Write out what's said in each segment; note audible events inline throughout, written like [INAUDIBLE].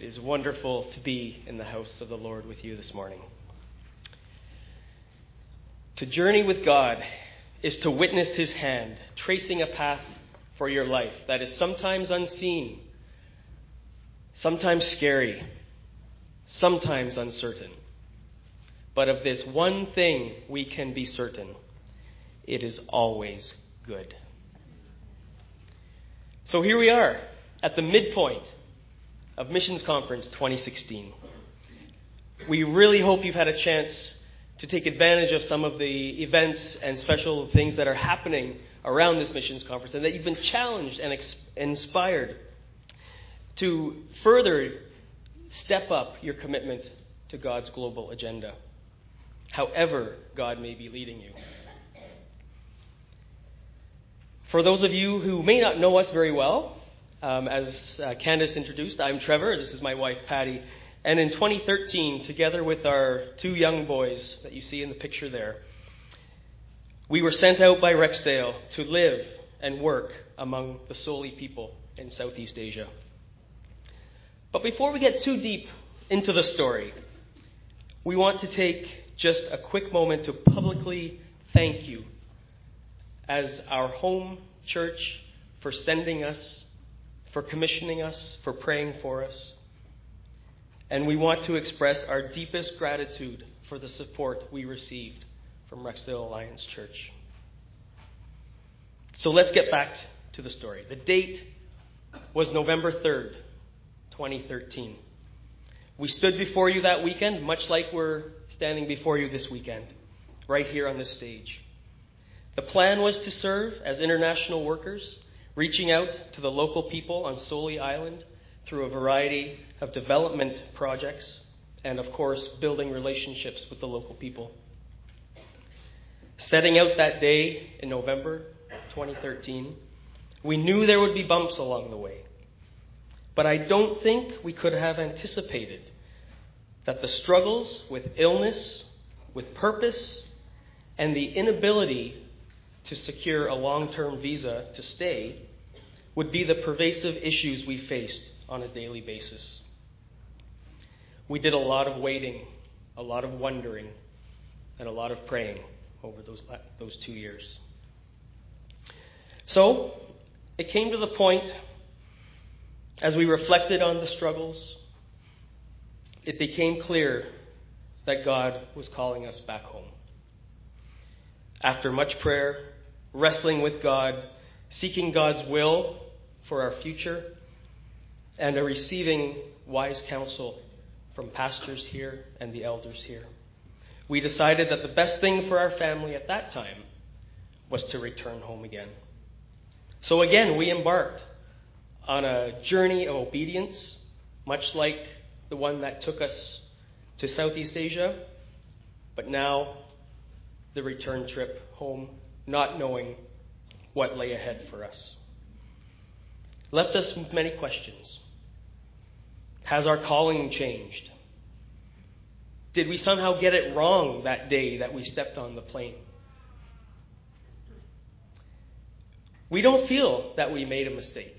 It is wonderful to be in the house of the Lord with you this morning. To journey with God is to witness His hand, tracing a path for your life that is sometimes unseen, sometimes scary, sometimes uncertain. But of this one thing we can be certain it is always good. So here we are at the midpoint of Missions Conference 2016. We really hope you've had a chance to take advantage of some of the events and special things that are happening around this missions conference and that you've been challenged and ex- inspired to further step up your commitment to God's global agenda, however, God may be leading you. For those of you who may not know us very well, um, as uh, Candace introduced, I'm Trevor. This is my wife, Patty. And in 2013, together with our two young boys that you see in the picture there, we were sent out by Rexdale to live and work among the Soli people in Southeast Asia. But before we get too deep into the story, we want to take just a quick moment to publicly thank you as our home church for sending us, for commissioning us, for praying for us. And we want to express our deepest gratitude for the support we received from Rexdale Alliance Church. So let's get back to the story. The date was November 3rd, 2013. We stood before you that weekend, much like we're standing before you this weekend, right here on this stage. The plan was to serve as international workers, reaching out to the local people on Soli Island through a variety of development projects, and of course, building relationships with the local people. Setting out that day in November 2013, we knew there would be bumps along the way. But I don't think we could have anticipated that the struggles with illness, with purpose, and the inability to secure a long term visa to stay would be the pervasive issues we faced on a daily basis. We did a lot of waiting, a lot of wondering, and a lot of praying over those, uh, those two years. So, it came to the point, as we reflected on the struggles, it became clear that God was calling us back home. After much prayer, wrestling with God, seeking God's will for our future, and a receiving wise counsel from pastors here and the elders here, we decided that the best thing for our family at that time was to return home again. So again, we embarked on a journey of obedience, much like the one that took us to Southeast Asia, but now the return trip home, not knowing what lay ahead for us. Left us with many questions. Has our calling changed? Did we somehow get it wrong that day that we stepped on the plane? We don't feel that we made a mistake.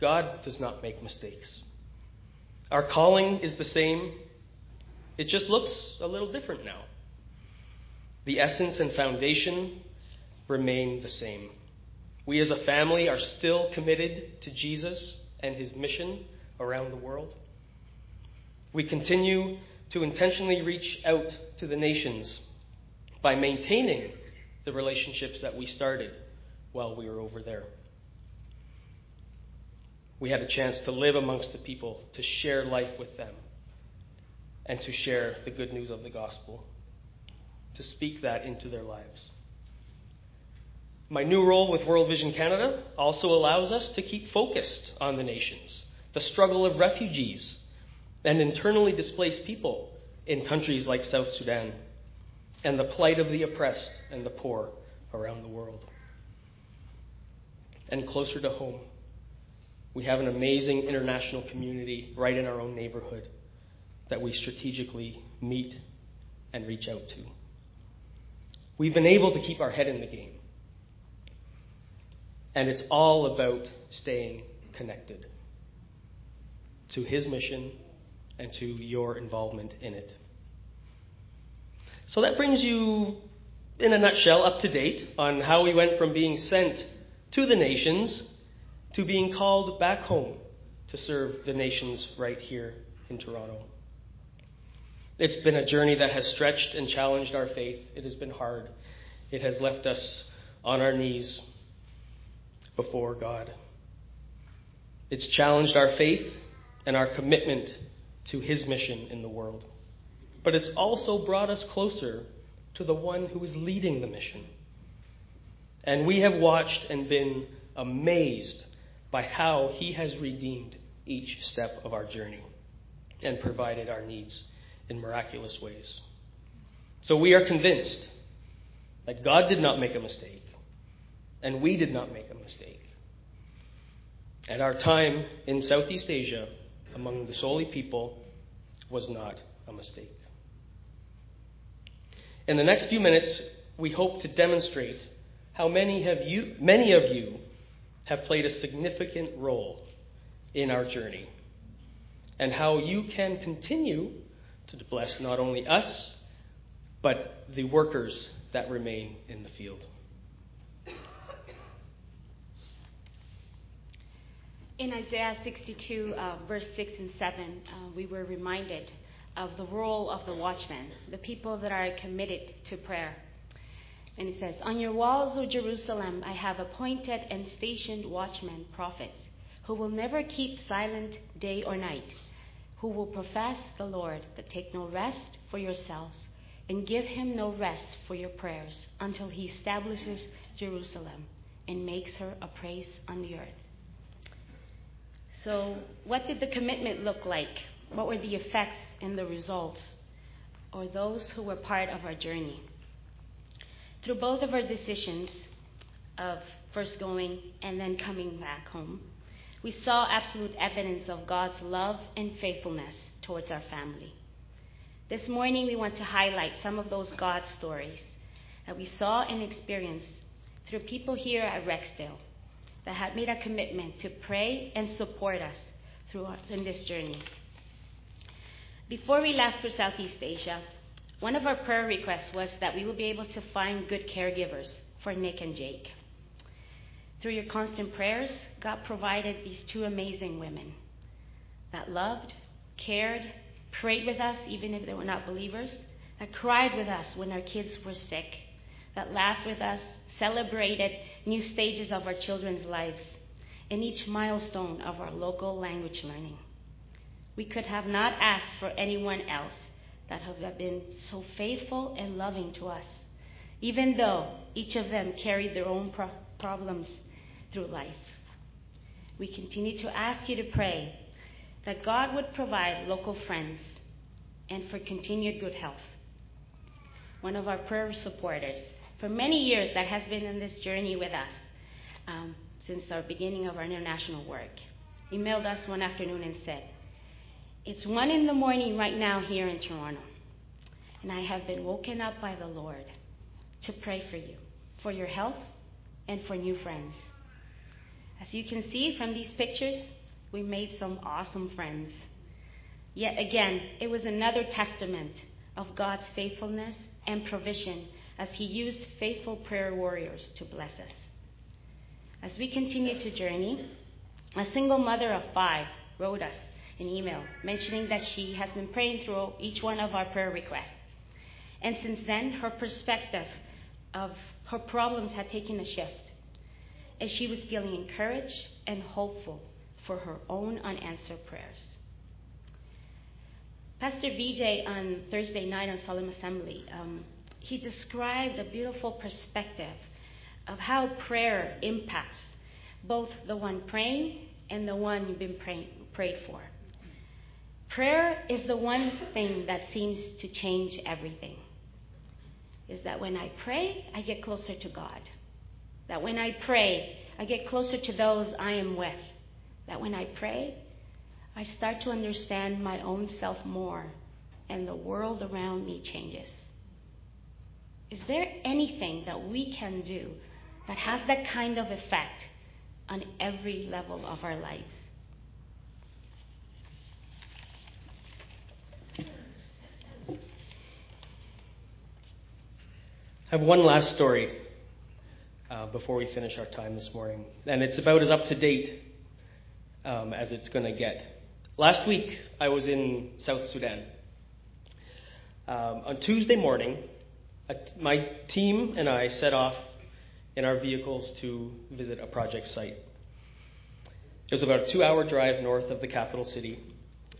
God does not make mistakes. Our calling is the same, it just looks a little different now. The essence and foundation remain the same. We as a family are still committed to Jesus and his mission around the world. We continue to intentionally reach out to the nations by maintaining the relationships that we started while we were over there. We had a chance to live amongst the people, to share life with them, and to share the good news of the gospel, to speak that into their lives. My new role with World Vision Canada also allows us to keep focused on the nations, the struggle of refugees, and internally displaced people in countries like South Sudan, and the plight of the oppressed and the poor around the world. And closer to home, we have an amazing international community right in our own neighborhood that we strategically meet and reach out to. We've been able to keep our head in the game. And it's all about staying connected to His mission and to your involvement in it. So that brings you, in a nutshell, up to date on how we went from being sent to the nations to being called back home to serve the nations right here in Toronto. It's been a journey that has stretched and challenged our faith. It has been hard. It has left us on our knees before God. It's challenged our faith and our commitment to His mission in the world. But it's also brought us closer to the one who is leading the mission. And we have watched and been amazed by how He has redeemed each step of our journey and provided our needs in miraculous ways. So we are convinced that God did not make a mistake, and we did not make a mistake. And our time in Southeast Asia among the Soli people was not a mistake. In the next few minutes, we hope to demonstrate how many, have you, many of you have played a significant role in our journey and how you can continue to bless not only us, but the workers that remain in the field. In Isaiah 62, uh, verse 6 and 7, uh, we were reminded of the role of the watchman, the people that are committed to prayer. And it says, On your walls, O Jerusalem, I have appointed and stationed watchmen, prophets, who will never keep silent day or night who will profess the Lord, that take no rest for yourselves, and give him no rest for your prayers, until he establishes Jerusalem and makes her a praise on the earth. So, what did the commitment look like? What were the effects and the results? Or those who were part of our journey? Through both of our decisions of first going and then coming back home, we saw absolute evidence of God's love and faithfulness towards our family. This morning, we want to highlight some of those God stories that we saw and experienced through people here at Rexdale that had made a commitment to pray and support us throughout in this journey. Before we left for Southeast Asia, one of our prayer requests was that we would be able to find good caregivers for Nick and Jake. Through your constant prayers, God provided these two amazing women that loved, cared, prayed with us even if they were not believers, that cried with us when our kids were sick, that laughed with us, celebrated new stages of our children's lives, and each milestone of our local language learning. We could have not asked for anyone else that have been so faithful and loving to us, even though each of them carried their own pro- problems through life. We continue to ask you to pray that God would provide local friends and for continued good health. One of our prayer supporters, for many years, that has been in this journey with us um, since our beginning of our international work, emailed us one afternoon and said, It's one in the morning right now here in Toronto, and I have been woken up by the Lord to pray for you, for your health, and for new friends. As you can see from these pictures, we made some awesome friends. Yet again, it was another testament of God's faithfulness and provision as He used faithful prayer warriors to bless us. As we continue to journey, a single mother of five wrote us an email mentioning that she has been praying through each one of our prayer requests. And since then, her perspective of her problems had taken a shift as she was feeling encouraged and hopeful for her own unanswered prayers. Pastor VJ on Thursday night on Solemn Assembly, um, he described a beautiful perspective of how prayer impacts both the one praying and the one you've been praying, prayed for. Prayer is the one thing that seems to change everything. Is that when I pray, I get closer to God. That when I pray, I get closer to those I am with. That when I pray, I start to understand my own self more and the world around me changes. Is there anything that we can do that has that kind of effect on every level of our lives? I have one last story uh, before we finish our time this morning, and it's about as up to date um, as it's going to get. Last week, I was in South Sudan. Um, on Tuesday morning, my team and I set off in our vehicles to visit a project site. It was about a two hour drive north of the capital city,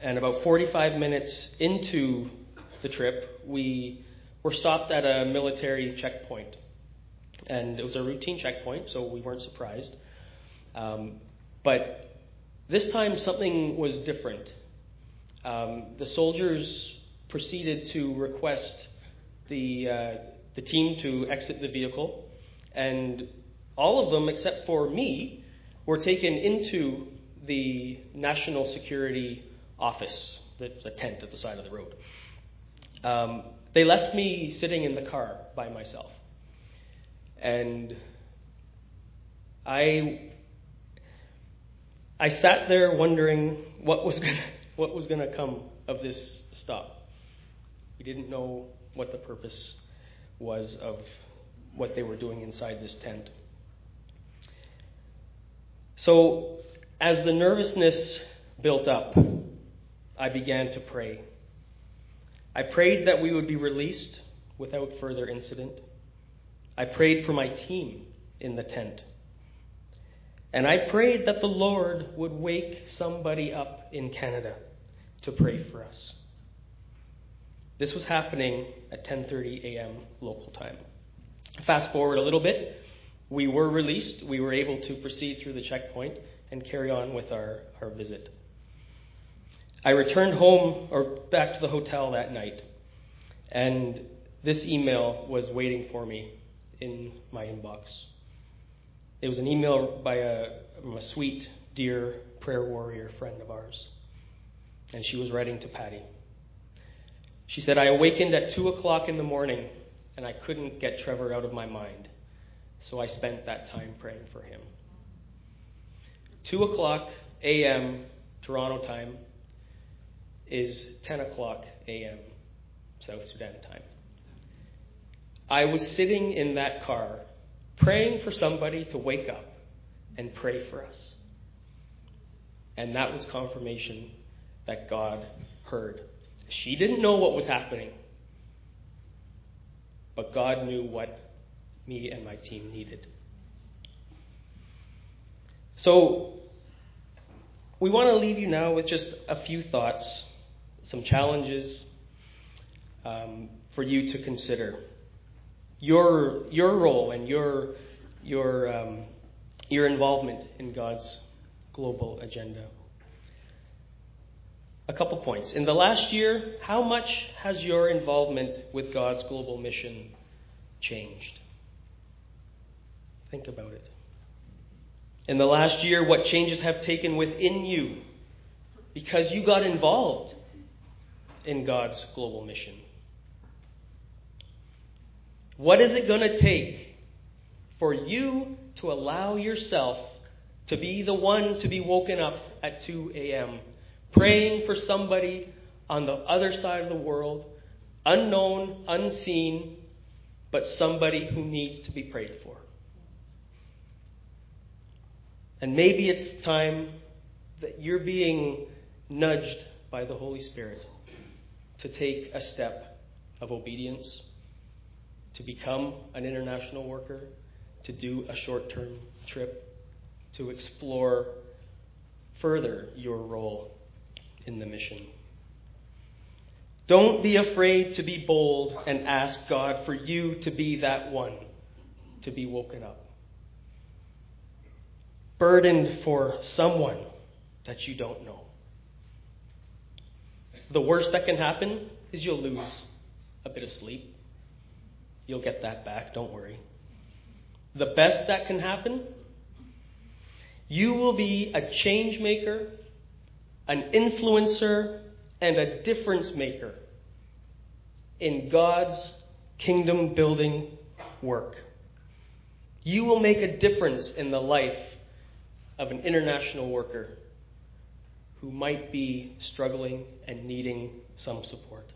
and about 45 minutes into the trip, we were stopped at a military checkpoint. And it was a routine checkpoint, so we weren't surprised. Um, but this time something was different. Um, the soldiers proceeded to request the, uh, the team to exit the vehicle, and all of them, except for me, were taken into the National Security Office, the, the tent at the side of the road. Um, they left me sitting in the car by myself. And I I sat there wondering what was gonna, [LAUGHS] what was going to come of this stop. We didn't know what the purpose was of what they were doing inside this tent. So, as the nervousness built up, I began to pray. I prayed that we would be released without further incident. I prayed for my team in the tent. And I prayed that the Lord would wake somebody up in Canada to pray for us. This was happening at 10:30 a.m. local time. Fast forward a little bit, we were released. We were able to proceed through the checkpoint and carry on with our, our visit. I returned home or back to the hotel that night, and this email was waiting for me in my inbox. It was an email by a, a sweet, dear prayer warrior friend of ours, and she was writing to Patty. She said, I awakened at 2 o'clock in the morning, and I couldn't get Trevor out of my mind, so I spent that time praying for him. 2 o'clock a.m. Toronto time is 10 o'clock a.m. South Sudan time. I was sitting in that car praying for somebody to wake up and pray for us. And that was confirmation that God heard. She didn't know what was happening, but God knew what me and my team needed. So, we want to leave you now with just a few thoughts some challenges um, for you to consider. Your, your role and your, your, um, your involvement in God's global agenda. A couple points. In the last year, how much has your involvement with God's global mission changed? Think about it. In the last year, what changes have taken within you because you got involved in God's global mission? What is it going to take for you to allow yourself to be the one to be woken up at 2 a.m., praying for somebody on the other side of the world, unknown, unseen, but somebody who needs to be prayed for? And maybe it's time that you're being nudged by the Holy Spirit to take a step of obedience, to become an international worker, to do a short term trip, to explore further your role in the mission. Don't be afraid to be bold and ask God for you to be that one to be woken up. Burdened for someone that you don't know. The worst that can happen is you'll lose a bit of sleep. You'll get that back, don't worry. The best that can happen, you will be a change maker, an influencer, and a difference maker in God's kingdom building work. You will make a difference in the life of an international worker who might be struggling and needing some support.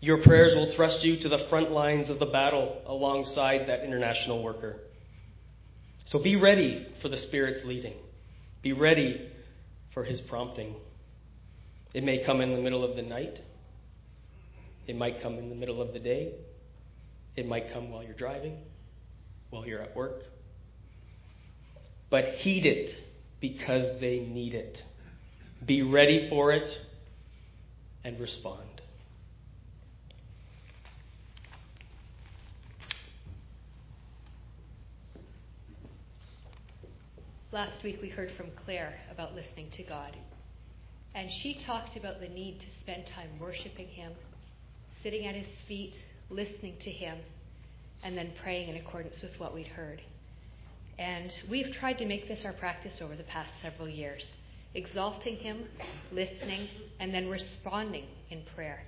Your prayers will thrust you to the front lines of the battle alongside that international worker. So be ready for the Spirit's leading. Be ready for His prompting. It may come in the middle of the night. It might come in the middle of the day. It might come while you're driving, while you're at work. But heed it because they need it. Be ready for it and respond. Last week we heard from Claire about listening to God. And she talked about the need to spend time worshiping Him, sitting at His feet, listening to Him, and then praying in accordance with what we'd heard. And we've tried to make this our practice over the past several years exalting Him, listening, and then responding in prayer.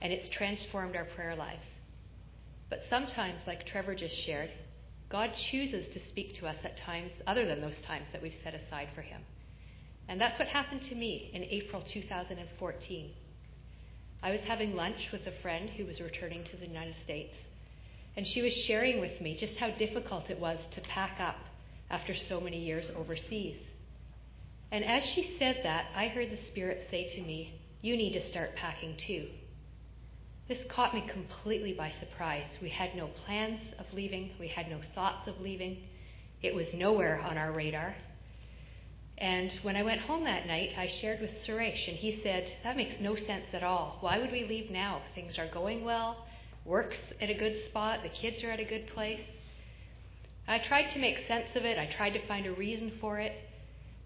And it's transformed our prayer lives. But sometimes, like Trevor just shared, God chooses to speak to us at times other than those times that we've set aside for Him. And that's what happened to me in April 2014. I was having lunch with a friend who was returning to the United States, and she was sharing with me just how difficult it was to pack up after so many years overseas. And as she said that, I heard the Spirit say to me, You need to start packing too. This caught me completely by surprise. We had no plans of leaving, we had no thoughts of leaving. It was nowhere on our radar. And when I went home that night, I shared with Suresh, and he said, That makes no sense at all. Why would we leave now? Things are going well, work's at a good spot, the kids are at a good place. I tried to make sense of it, I tried to find a reason for it.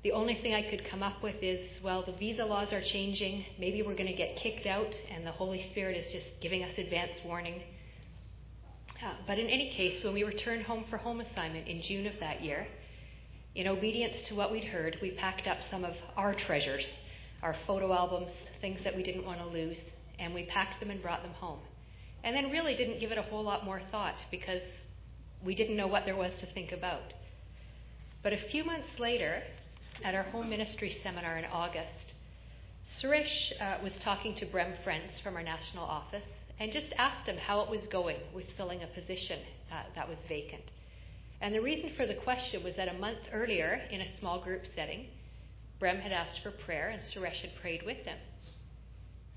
The only thing I could come up with is, well, the visa laws are changing. Maybe we're going to get kicked out, and the Holy Spirit is just giving us advance warning. Uh, but in any case, when we returned home for home assignment in June of that year, in obedience to what we'd heard, we packed up some of our treasures, our photo albums, things that we didn't want to lose, and we packed them and brought them home. And then really didn't give it a whole lot more thought because we didn't know what there was to think about. But a few months later, at our home ministry seminar in August, Suresh uh, was talking to Bram Friends from our national office and just asked him how it was going with filling a position uh, that was vacant. And the reason for the question was that a month earlier, in a small group setting, Bram had asked for prayer and Suresh had prayed with him.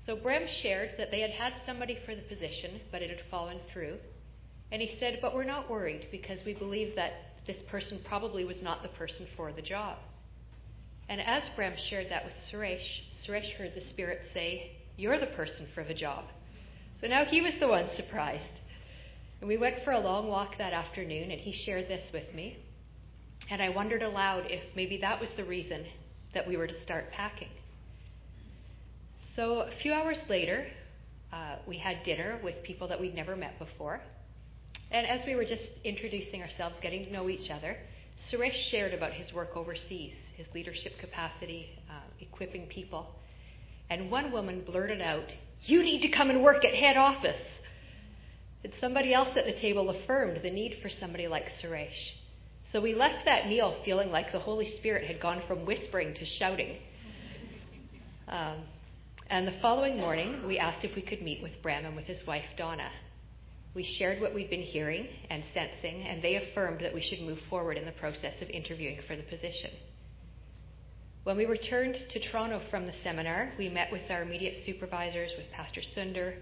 So Bram shared that they had had somebody for the position, but it had fallen through. And he said, But we're not worried because we believe that this person probably was not the person for the job. And as Bram shared that with Suresh, Suresh heard the Spirit say, You're the person for the job. So now he was the one surprised. And we went for a long walk that afternoon, and he shared this with me. And I wondered aloud if maybe that was the reason that we were to start packing. So a few hours later, uh, we had dinner with people that we'd never met before. And as we were just introducing ourselves, getting to know each other, Suresh shared about his work overseas, his leadership capacity, uh, equipping people. And one woman blurted out, You need to come and work at head office. And somebody else at the table affirmed the need for somebody like Suresh. So we left that meal feeling like the Holy Spirit had gone from whispering to shouting. Um, and the following morning, we asked if we could meet with Bram and with his wife Donna. We shared what we'd been hearing and sensing, and they affirmed that we should move forward in the process of interviewing for the position. When we returned to Toronto from the seminar, we met with our immediate supervisors, with Pastor Sunder,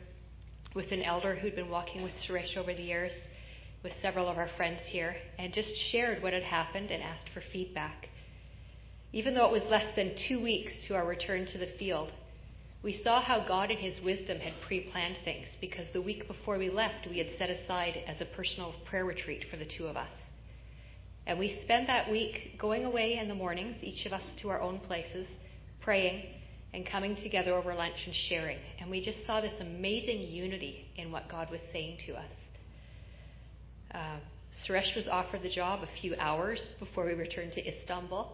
with an elder who'd been walking with Suresh over the years, with several of our friends here, and just shared what had happened and asked for feedback. Even though it was less than two weeks to our return to the field, we saw how God in His wisdom had pre planned things because the week before we left, we had set aside as a personal prayer retreat for the two of us. And we spent that week going away in the mornings, each of us to our own places, praying and coming together over lunch and sharing. And we just saw this amazing unity in what God was saying to us. Uh, Suresh was offered the job a few hours before we returned to Istanbul.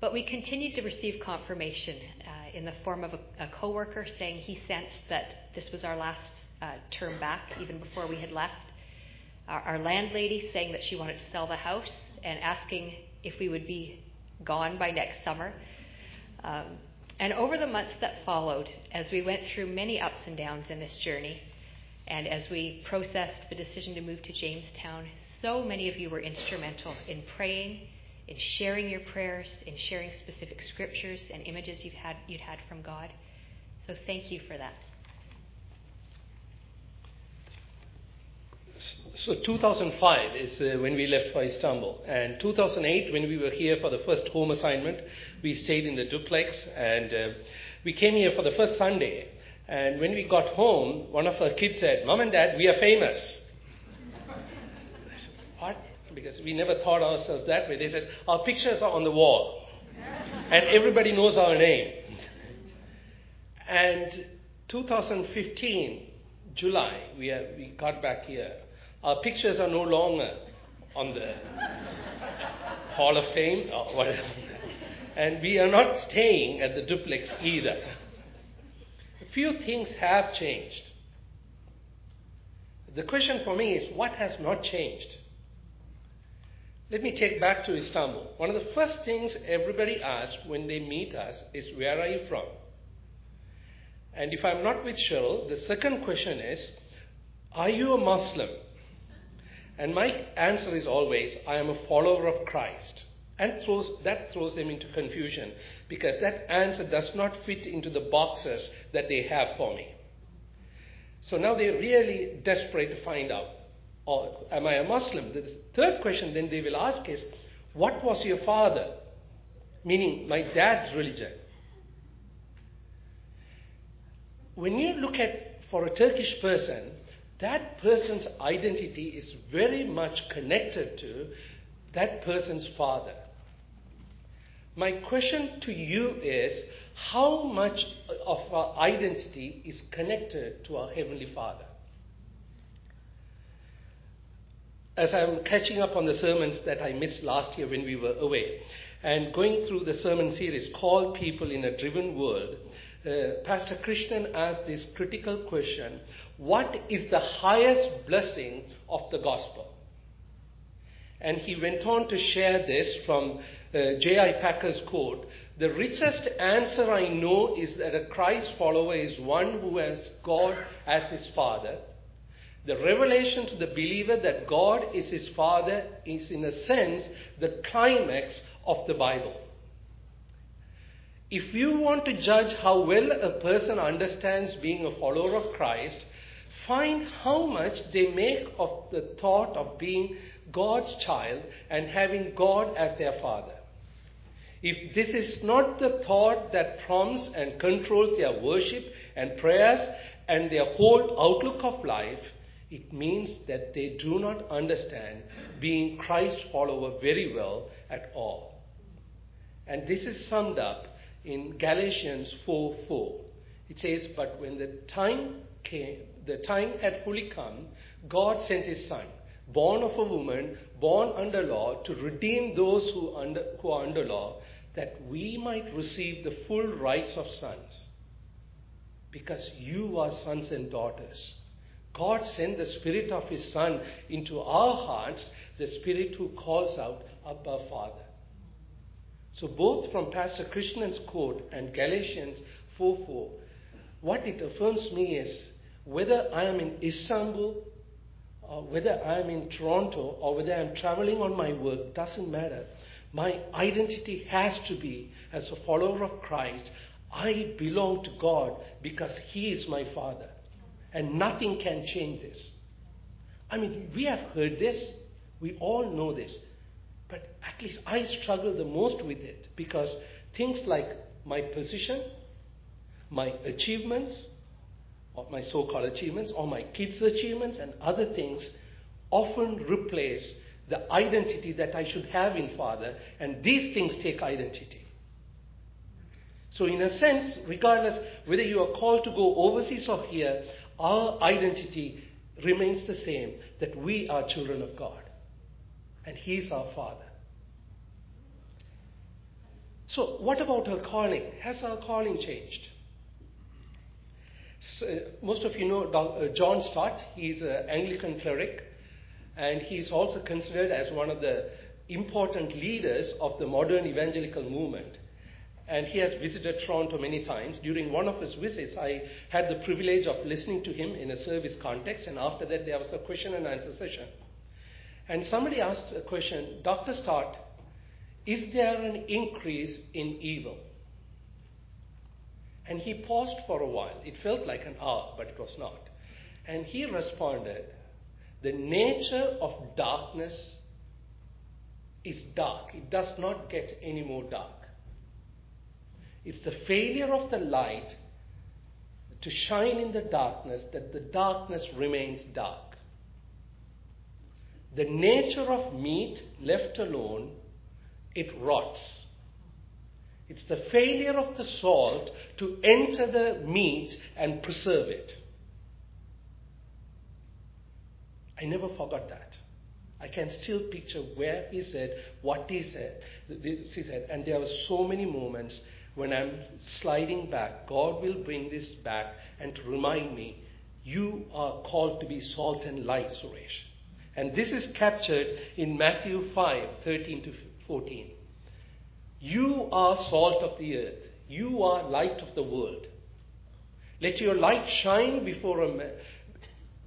But we continued to receive confirmation uh, in the form of a, a coworker saying he sensed that this was our last uh, term back, even before we had left. Our, our landlady saying that she wanted to sell the house and asking if we would be gone by next summer. Um, And over the months that followed, as we went through many ups and downs in this journey, and as we processed the decision to move to Jamestown, so many of you were instrumental in praying, in sharing your prayers, in sharing specific scriptures and images you've had, you'd had from God. So thank you for that. So 2005 is uh, when we left for Istanbul, and 2008 when we were here for the first home assignment, we stayed in the duplex, and uh, we came here for the first Sunday. And when we got home, one of our kids said, "Mom and Dad, we are famous." I said, "What?" Because we never thought ourselves that way. They said, "Our pictures are on the wall, and everybody knows our name." And 2015 July, we, are, we got back here. Our pictures are no longer on the Hall of Fame or whatever. And we are not staying at the duplex either. A few things have changed. The question for me is what has not changed? Let me take back to Istanbul. One of the first things everybody asks when they meet us is, Where are you from? And if I'm not with Cheryl, the second question is, Are you a Muslim? And my answer is always, I am a follower of Christ. And throws, that throws them into confusion because that answer does not fit into the boxes that they have for me. So now they're really desperate to find out, am I a Muslim? The third question then they will ask is, what was your father? Meaning my dad's religion. When you look at, for a Turkish person, that person's identity is very much connected to that person's father. My question to you is how much of our identity is connected to our Heavenly Father? As I'm catching up on the sermons that I missed last year when we were away, and going through the sermon series called People in a Driven World, uh, Pastor Krishnan asked this critical question What is the highest blessing of the gospel? And he went on to share this from uh, J.I. Packer's quote The richest answer I know is that a Christ follower is one who has God as his father. The revelation to the believer that God is his father is, in a sense, the climax of the Bible. If you want to judge how well a person understands being a follower of Christ, find how much they make of the thought of being God's child and having God as their father. If this is not the thought that prompts and controls their worship and prayers and their whole outlook of life, it means that they do not understand being Christ follower very well at all. And this is summed up in Galatians 4 4. It says, But when the time came, the time had fully come, God sent his son, born of a woman, born under law, to redeem those who, under, who are under law, that we might receive the full rights of sons. Because you are sons and daughters. God sent the Spirit of His Son into our hearts, the Spirit who calls out, Abba, Father. So, both from Pastor Krishnan's quote and Galatians 4 4, what it affirms me is whether I am in Istanbul, or whether I am in Toronto, or whether I am traveling on my work, doesn't matter. My identity has to be, as a follower of Christ, I belong to God because He is my Father. And nothing can change this. I mean, we have heard this, we all know this. But at least I struggle the most with it because things like my position, my achievements, or my so called achievements, or my kids' achievements, and other things often replace the identity that I should have in Father, and these things take identity. So, in a sense, regardless whether you are called to go overseas or here, our identity remains the same that we are children of God and He is our Father. So, what about our calling? Has our calling changed? So, most of you know uh, John Stott. He's an Anglican cleric, and he's also considered as one of the important leaders of the modern evangelical movement. and he has visited Toronto many times. During one of his visits, I had the privilege of listening to him in a service context, and after that, there was a question and answer session. And somebody asked a question Dr. Stott, is there an increase in evil? And he paused for a while. It felt like an hour, but it was not. And he responded, The nature of darkness is dark. It does not get any more dark. It's the failure of the light to shine in the darkness that the darkness remains dark. The nature of meat left alone, it rots. It's the failure of the salt to enter the meat and preserve it. I never forgot that. I can still picture where he said, what he said. He said, and there were so many moments when I'm sliding back. God will bring this back and to remind me, you are called to be salt and light, Suresh. And this is captured in Matthew 5 13 to 14. You are salt of the earth. You are light of the world. Let your light shine before,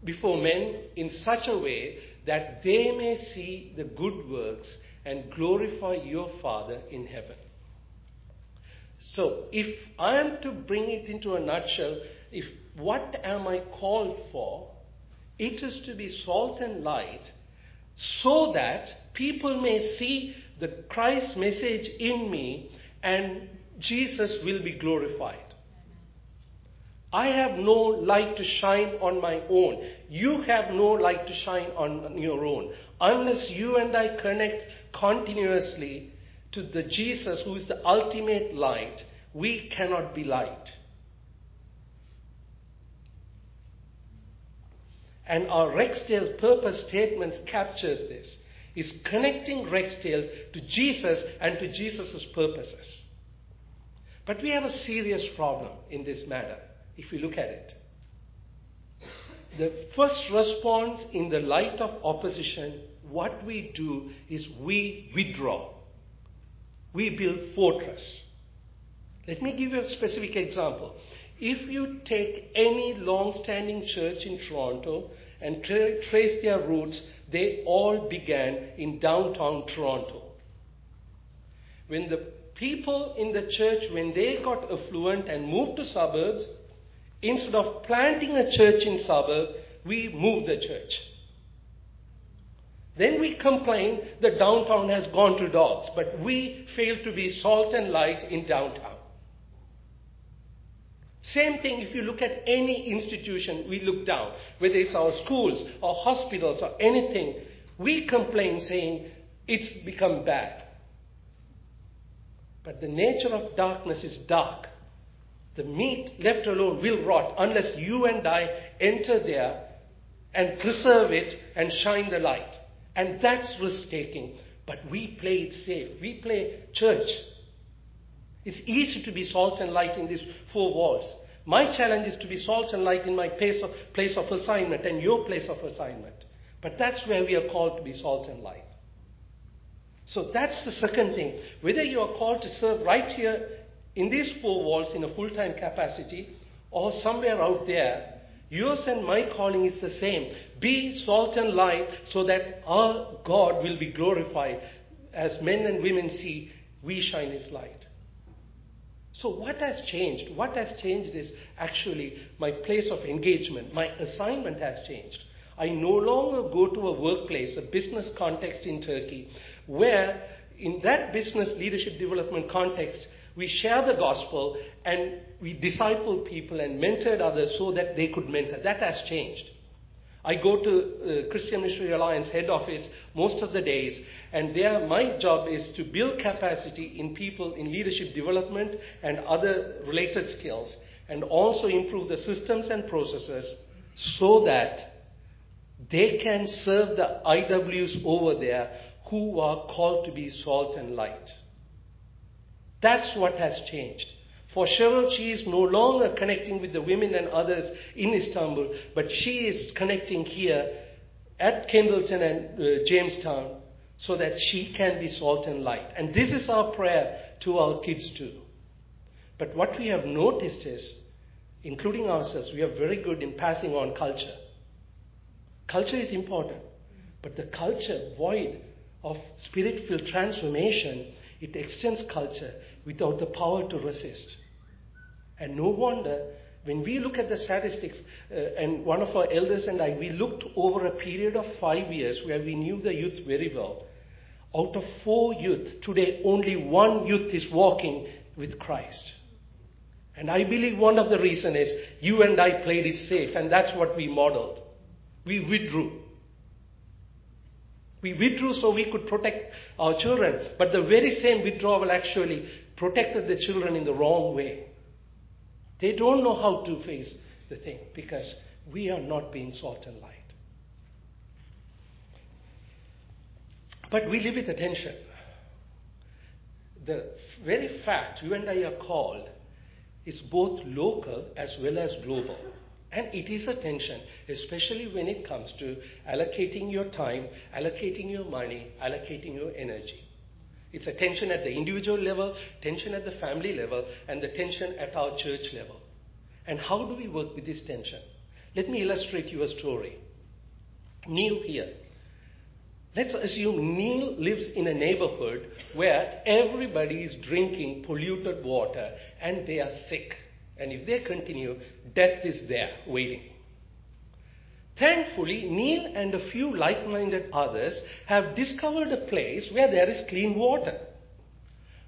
before men in such a way that they may see the good works and glorify your Father in heaven. So, if I am to bring it into a nutshell, if what am I called for? It is to be salt and light so that people may see the Christ message in me and Jesus will be glorified. I have no light to shine on my own. You have no light to shine on your own. Unless you and I connect continuously to the Jesus who is the ultimate light, we cannot be light. And our Rexdale purpose statements captures this. Is connecting Rexdale to Jesus and to Jesus' purposes. But we have a serious problem in this matter if we look at it. The first response in the light of opposition, what we do is we withdraw. We build fortress. Let me give you a specific example. If you take any long-standing church in Toronto and tra- trace their roots, they all began in downtown Toronto. When the people in the church, when they got affluent and moved to suburbs, instead of planting a church in suburb, we moved the church. Then we complain that downtown has gone to dogs, but we fail to be salt and light in downtown. Same thing if you look at any institution, we look down, whether it's our schools or hospitals or anything, we complain saying it's become bad. But the nature of darkness is dark. The meat left alone will rot unless you and I enter there and preserve it and shine the light. And that's risk taking. But we play it safe. We play church. It's easy to be salt and light in these four walls. My challenge is to be salt and light in my place of, place of assignment and your place of assignment. But that's where we are called to be salt and light. So that's the second thing. Whether you are called to serve right here in these four walls in a full time capacity or somewhere out there, yours and my calling is the same. Be salt and light so that our God will be glorified. As men and women see, we shine His light. So, what has changed? What has changed is actually my place of engagement. My assignment has changed. I no longer go to a workplace, a business context in Turkey, where in that business leadership development context, we share the gospel and we disciple people and mentored others so that they could mentor. That has changed. I go to uh, Christian Missionary Alliance head office most of the days, and there my job is to build capacity in people in leadership development and other related skills, and also improve the systems and processes so that they can serve the IWs over there who are called to be salt and light. That's what has changed. For Cheryl, she is no longer connecting with the women and others in Istanbul, but she is connecting here at Kimbleton and uh, Jamestown so that she can be salt and light. And this is our prayer to our kids too. But what we have noticed is, including ourselves, we are very good in passing on culture. Culture is important, but the culture void of spirit filled transformation, it extends culture without the power to resist. And no wonder when we look at the statistics, uh, and one of our elders and I, we looked over a period of five years where we knew the youth very well. Out of four youth, today only one youth is walking with Christ. And I believe one of the reasons is you and I played it safe, and that's what we modeled. We withdrew. We withdrew so we could protect our children, but the very same withdrawal actually protected the children in the wrong way. They don't know how to face the thing because we are not being salt and light. But we live with attention. The very fact you and I are called is both local as well as global. And it is a tension, especially when it comes to allocating your time, allocating your money, allocating your energy. It's a tension at the individual level, tension at the family level, and the tension at our church level. And how do we work with this tension? Let me illustrate you a story. Neil here. Let's assume Neil lives in a neighborhood where everybody is drinking polluted water and they are sick. And if they continue, death is there waiting. Thankfully, Neil and a few like minded others have discovered a place where there is clean water.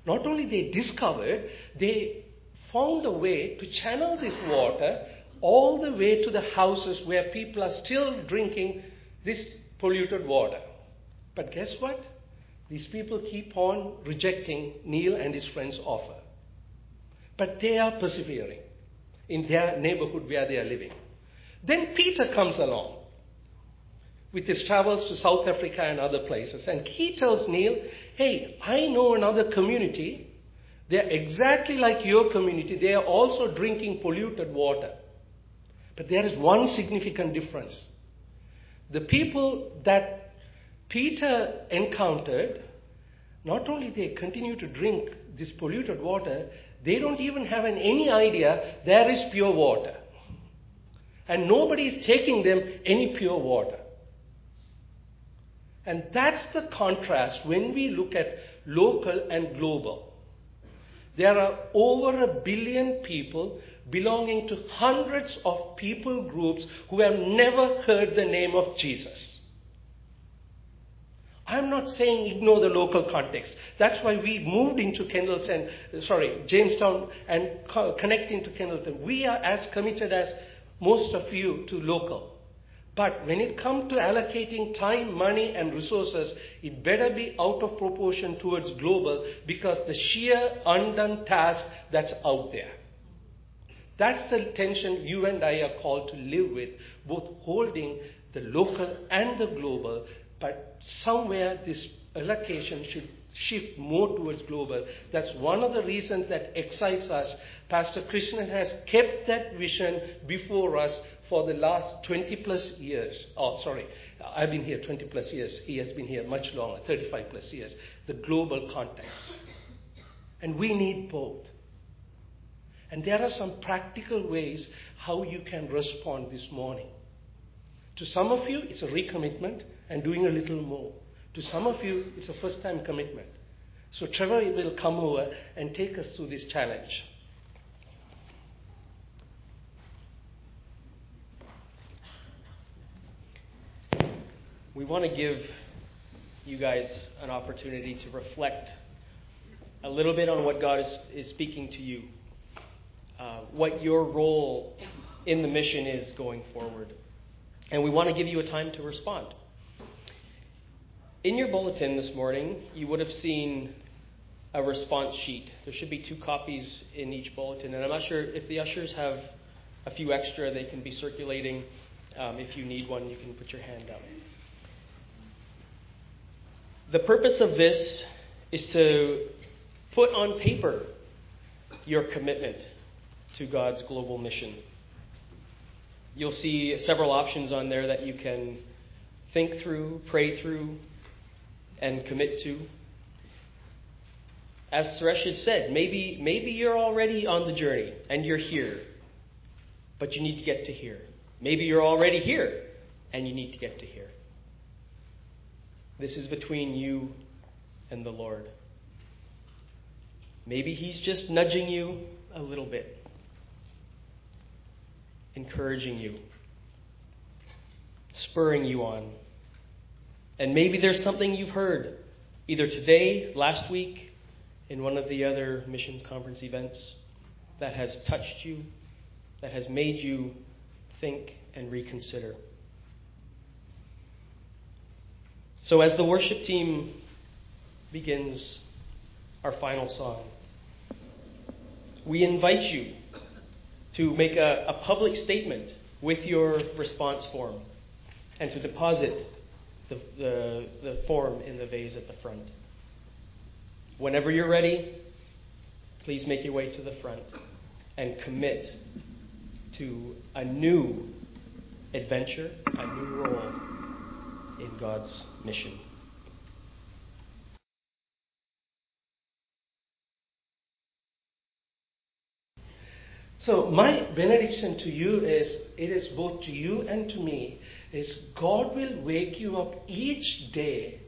Not only they discovered, they found a way to channel this water all the way to the houses where people are still drinking this polluted water. But guess what? These people keep on rejecting Neil and his friends' offer. But they are persevering in their neighborhood where they are living. Then Peter comes along with his travels to South Africa and other places, and he tells Neil, Hey, I know another community. They're exactly like your community. They are also drinking polluted water. But there is one significant difference. The people that Peter encountered, not only they continue to drink this polluted water, they don't even have an, any idea there is pure water. And nobody is taking them any pure water. And that's the contrast when we look at local and global. There are over a billion people belonging to hundreds of people groups who have never heard the name of Jesus. I'm not saying ignore the local context. That's why we moved into Kendleton, uh, sorry, Jamestown and co- connecting to Kendleton. We are as committed as most of you to local. But when it comes to allocating time, money, and resources, it better be out of proportion towards global because the sheer undone task that's out there. That's the tension you and I are called to live with, both holding the local and the global, but somewhere this allocation should shift more towards global. That's one of the reasons that excites us. Pastor Krishnan has kept that vision before us for the last 20 plus years. Oh, sorry, I've been here 20 plus years. He has been here much longer, 35 plus years. The global context. And we need both. And there are some practical ways how you can respond this morning. To some of you, it's a recommitment and doing a little more. To some of you, it's a first time commitment. So Trevor will come over and take us through this challenge. We want to give you guys an opportunity to reflect a little bit on what God is, is speaking to you, uh, what your role in the mission is going forward. And we want to give you a time to respond. In your bulletin this morning, you would have seen a response sheet. There should be two copies in each bulletin, and I'm not sure if the ushers have a few extra, they can be circulating. Um, if you need one, you can put your hand up. The purpose of this is to put on paper your commitment to God's global mission. You'll see several options on there that you can think through, pray through, and commit to. as Suresh has said, maybe, maybe you're already on the journey and you're here, but you need to get to here. Maybe you're already here and you need to get to here. This is between you and the Lord. Maybe He's just nudging you a little bit, encouraging you, spurring you on. And maybe there's something you've heard, either today, last week, in one of the other missions conference events, that has touched you, that has made you think and reconsider. So, as the worship team begins our final song, we invite you to make a, a public statement with your response form and to deposit the, the, the form in the vase at the front. Whenever you're ready, please make your way to the front and commit to a new adventure, a new role in God's mission. So, my benediction to you is it is both to you and to me is God will wake you up each day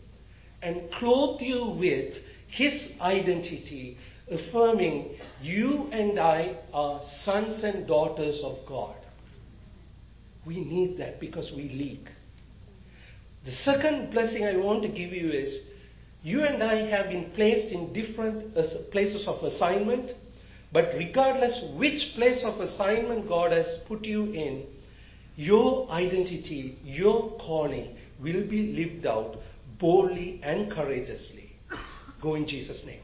and clothe you with His identity, affirming you and I are sons and daughters of God. We need that because we leak. The second blessing I want to give you is you and I have been placed in different places of assignment, but regardless which place of assignment God has put you in, your identity, your calling will be lived out boldly and courageously. Go in Jesus' name.